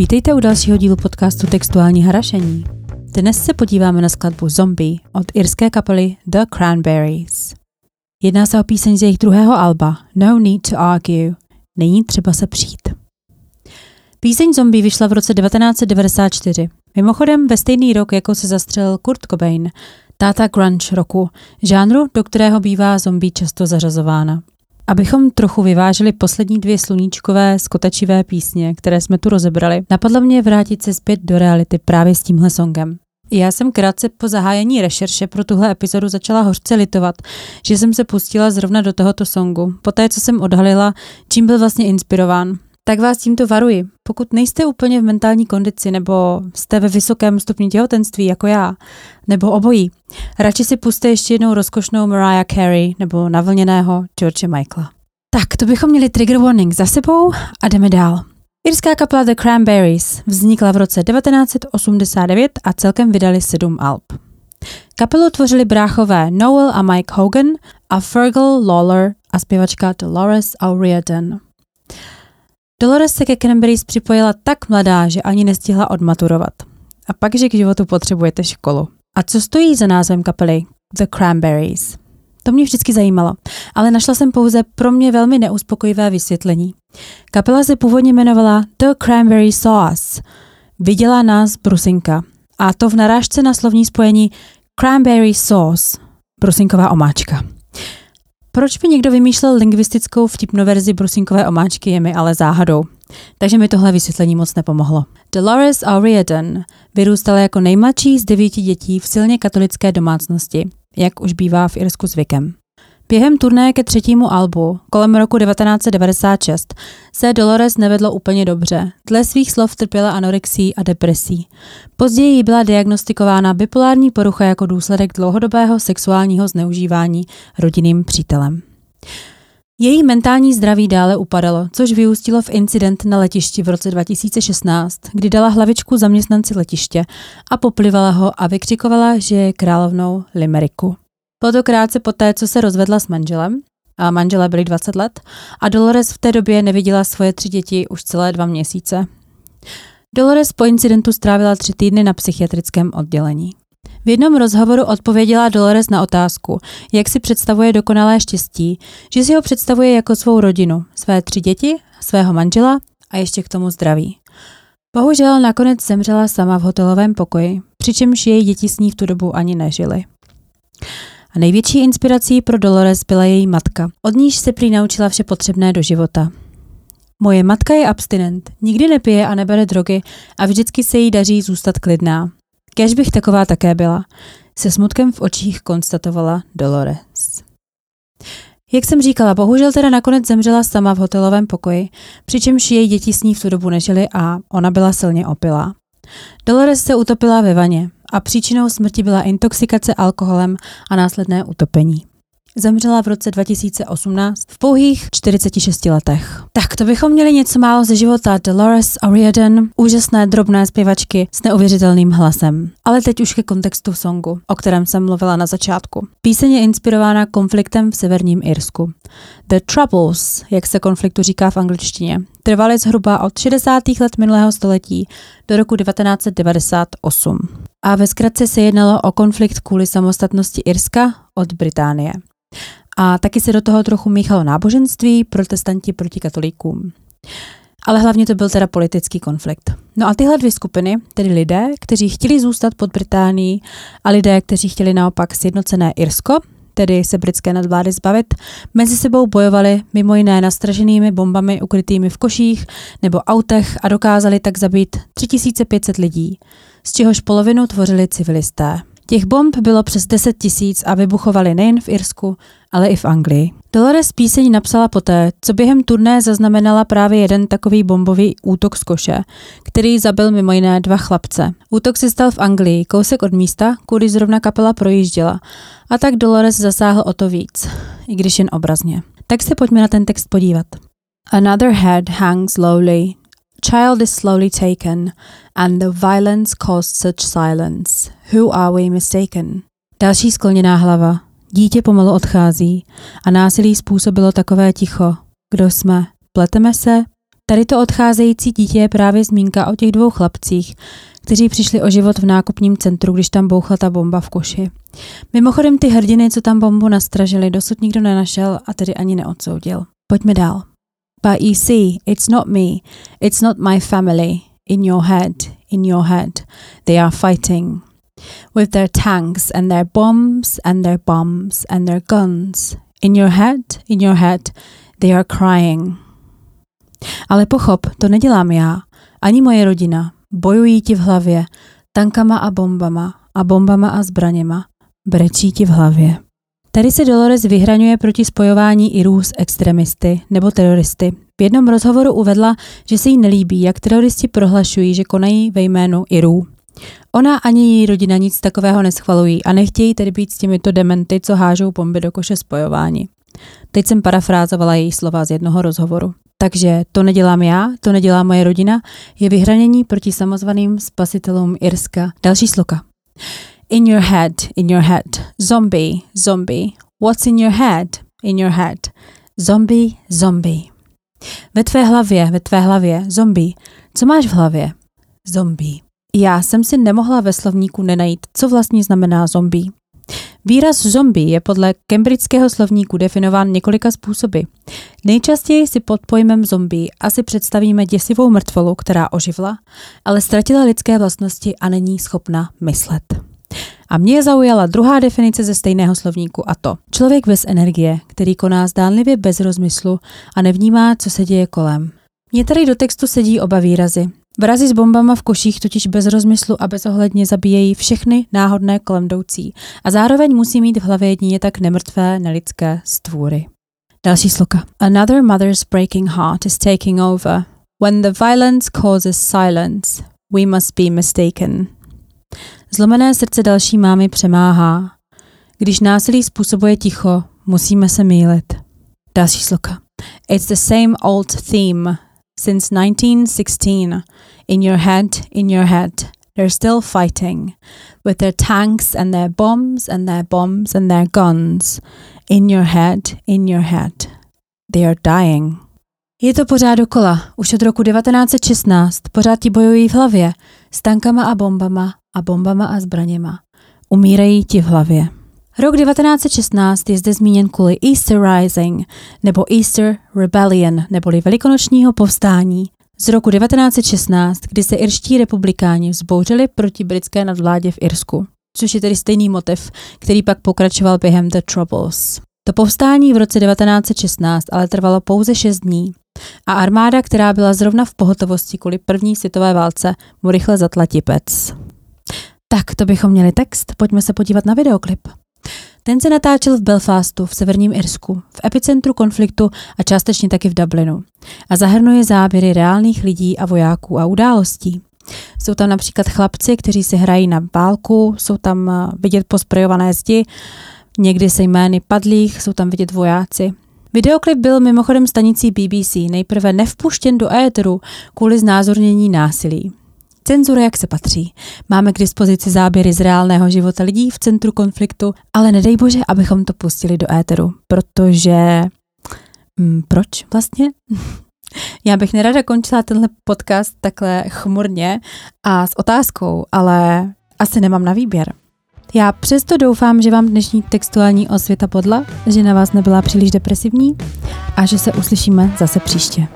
Vítejte u dalšího dílu podcastu Textuální harašení. Dnes se podíváme na skladbu Zombie od irské kapely The Cranberries. Jedná se o píseň z jejich druhého alba No Need to Argue. Není třeba se přijít. Píseň Zombie vyšla v roce 1994. Mimochodem ve stejný rok, jako se zastřelil Kurt Cobain, táta grunge roku, žánru, do kterého bývá zombie často zařazována. Abychom trochu vyvážili poslední dvě sluníčkové skotačivé písně, které jsme tu rozebrali, napadlo mě vrátit se zpět do reality právě s tímhle songem. Já jsem krátce po zahájení rešerše pro tuhle epizodu začala hořce litovat, že jsem se pustila zrovna do tohoto songu, poté co jsem odhalila, čím byl vlastně inspirován tak vás tímto varuji. Pokud nejste úplně v mentální kondici nebo jste ve vysokém stupni těhotenství jako já, nebo obojí, radši si puste ještě jednou rozkošnou Mariah Carey nebo navlněného George Michaela. Tak, to bychom měli trigger warning za sebou a jdeme dál. Irská kapela The Cranberries vznikla v roce 1989 a celkem vydali sedm alb. Kapelu tvořili bráchové Noel a Mike Hogan a Fergal Lawler a zpěvačka Dolores O'Riordan. Dolores se ke Cranberries připojila tak mladá, že ani nestihla odmaturovat. A pak, že k životu potřebujete školu. A co stojí za názvem kapely The Cranberries? To mě vždycky zajímalo, ale našla jsem pouze pro mě velmi neuspokojivé vysvětlení. Kapela se původně jmenovala The Cranberry Sauce. Viděla nás brusinka. A to v narážce na slovní spojení Cranberry Sauce, brusinková omáčka. Proč by někdo vymýšlel lingvistickou vtipnou verzi brusinkové omáčky je mi ale záhadou. Takže mi tohle vysvětlení moc nepomohlo. Dolores O'Riordan vyrůstala jako nejmladší z devíti dětí v silně katolické domácnosti, jak už bývá v Irsku zvykem. Během turné ke třetímu albu, kolem roku 1996, se Dolores nevedlo úplně dobře. Dle svých slov trpěla anorexí a depresí. Později jí byla diagnostikována bipolární porucha jako důsledek dlouhodobého sexuálního zneužívání rodinným přítelem. Její mentální zdraví dále upadalo, což vyústilo v incident na letišti v roce 2016, kdy dala hlavičku zaměstnanci letiště a poplivala ho a vykřikovala, že je královnou Limeriku. Bylo to krátce poté, co se rozvedla s manželem, a manželé byli 20 let, a Dolores v té době neviděla svoje tři děti už celé dva měsíce. Dolores po incidentu strávila tři týdny na psychiatrickém oddělení. V jednom rozhovoru odpověděla Dolores na otázku, jak si představuje dokonalé štěstí, že si ho představuje jako svou rodinu, své tři děti, svého manžela a ještě k tomu zdraví. Bohužel nakonec zemřela sama v hotelovém pokoji, přičemž její děti s ní v tu dobu ani nežily. A největší inspirací pro Dolores byla její matka. Od níž se prý naučila vše potřebné do života. Moje matka je abstinent, nikdy nepije a nebere drogy a vždycky se jí daří zůstat klidná. Kež bych taková také byla, se smutkem v očích konstatovala Dolores. Jak jsem říkala, bohužel teda nakonec zemřela sama v hotelovém pokoji, přičemž její děti s ní v tu dobu nežily a ona byla silně opilá. Dolores se utopila ve vaně a příčinou smrti byla intoxikace alkoholem a následné utopení. Zemřela v roce 2018 v pouhých 46 letech. Tak to bychom měli něco málo ze života Dolores O'Riordan, úžasné drobné zpěvačky s neuvěřitelným hlasem. Ale teď už ke kontextu songu, o kterém jsem mluvila na začátku. Píseň je inspirována konfliktem v severním Irsku. The Troubles, jak se konfliktu říká v angličtině, trvaly zhruba od 60. let minulého století do roku 1998. A ve zkratce se jednalo o konflikt kvůli samostatnosti Irska od Británie. A taky se do toho trochu míchalo náboženství, protestanti proti katolíkům. Ale hlavně to byl teda politický konflikt. No a tyhle dvě skupiny, tedy lidé, kteří chtěli zůstat pod Británií a lidé, kteří chtěli naopak sjednocené Irsko, tedy se britské nadvlády zbavit, mezi sebou bojovali mimo jiné nastraženými bombami ukrytými v koších nebo autech a dokázali tak zabít 3500 lidí, z čehož polovinu tvořili civilisté. Těch bomb bylo přes 10 tisíc a vybuchovaly nejen v Irsku, ale i v Anglii. Dolores píseň napsala poté, co během turné zaznamenala právě jeden takový bombový útok z koše, který zabil mimo jiné dva chlapce. Útok se stal v Anglii, kousek od místa, kudy zrovna kapela projížděla, a tak Dolores zasáhl o to víc, i když jen obrazně. Tak se pojďme na ten text podívat. Another head hangs lowly, child is slowly taken, and the violence caused such silence. Who are we mistaken? Další skloněná hlava. Dítě pomalu odchází a násilí způsobilo takové ticho. Kdo jsme? Pleteme se? Tady to odcházející dítě je právě zmínka o těch dvou chlapcích, kteří přišli o život v nákupním centru, když tam bouchla ta bomba v koši. Mimochodem ty hrdiny, co tam bombu nastražili, dosud nikdo nenašel a tedy ani neodsoudil. Pojďme dál. But you see, it's not me, it's not my family. In your head, in your head, they are fighting. With their tanks and their bombs and their bombs and their guns. In your head, in your head, they are crying. Ale pochop, to nedělám já, ani moje rodina. Bojují ti v hlavě, tankama a bombama, a bombama a zbraněma. Brečí ti v hlavě. Tady se Dolores vyhraňuje proti spojování Irů s extremisty nebo teroristy. V jednom rozhovoru uvedla, že se jí nelíbí, jak teroristi prohlašují, že konají ve jménu Irů. Ona ani její rodina nic takového neschvalují a nechtějí tedy být s těmito dementy, co hážou bomby do koše spojování. Teď jsem parafrázovala její slova z jednoho rozhovoru. Takže to nedělám já, to nedělá moje rodina, je vyhranění proti samozvaným spasitelům Irska. Další sloka. In your head, in your head. Zombie, zombie. What's in your head? In your head. Zombie, zombie. Ve tvé hlavě, ve tvé hlavě. Zombie. Co máš v hlavě? Zombie. Já jsem si nemohla ve slovníku nenajít, co vlastně znamená zombie. Výraz zombie je podle cambridgeského slovníku definován několika způsoby. Nejčastěji si pod pojmem zombie asi představíme děsivou mrtvolu, která oživla, ale ztratila lidské vlastnosti a není schopna myslet. A mě zaujala druhá definice ze stejného slovníku a to člověk bez energie, který koná zdánlivě bez rozmyslu a nevnímá, co se děje kolem. Mně tady do textu sedí oba výrazy. Vrazy s bombama v koších totiž bez rozmyslu a bezohledně zabíjejí všechny náhodné kolem jdoucí a zároveň musí mít v hlavě jedině tak nemrtvé nelidské stvůry. Další sloka. Another mother's breaking heart is taking over. When the violence causes silence, we must be mistaken. Zlomené srdce další mámy přemáhá. Když násilí způsobuje ticho, musíme se mýlit. Další sloka. It's the same old theme since 1916. In your head, in your head, they're still fighting with their tanks and their bombs and their bombs and their guns. In your head, in your head, they are dying. Je to pořád dokola. Už od roku 1916 pořád ti bojují v hlavě s tankama a bombama a bombama a zbraněma. Umírají ti v hlavě. Rok 1916 je zde zmíněn kvůli Easter Rising nebo Easter Rebellion neboli velikonočního povstání z roku 1916, kdy se irští republikáni vzbouřili proti britské nadvládě v Irsku, což je tedy stejný motiv, který pak pokračoval během The Troubles. To povstání v roce 1916 ale trvalo pouze 6 dní a armáda, která byla zrovna v pohotovosti kvůli první světové válce, mu rychle zatla tipec. Tak, to bychom měli text, pojďme se podívat na videoklip. Ten se natáčel v Belfastu v severním Irsku, v epicentru konfliktu a částečně taky v Dublinu. A zahrnuje záběry reálných lidí a vojáků a událostí. Jsou tam například chlapci, kteří si hrají na válku, jsou tam eh, vidět posprejované zdi, někdy se jmény padlých, jsou tam vidět vojáci. Videoklip byl mimochodem stanicí BBC nejprve nevpuštěn do éteru kvůli znázornění násilí. Cenzura, jak se patří. Máme k dispozici záběry z reálného života lidí v centru konfliktu, ale nedej bože, abychom to pustili do éteru, protože... Hmm, proč vlastně? Já bych nerada končila tenhle podcast takhle chmurně a s otázkou, ale asi nemám na výběr. Já přesto doufám, že vám dnešní textuální osvěta podla, že na vás nebyla příliš depresivní a že se uslyšíme zase příště.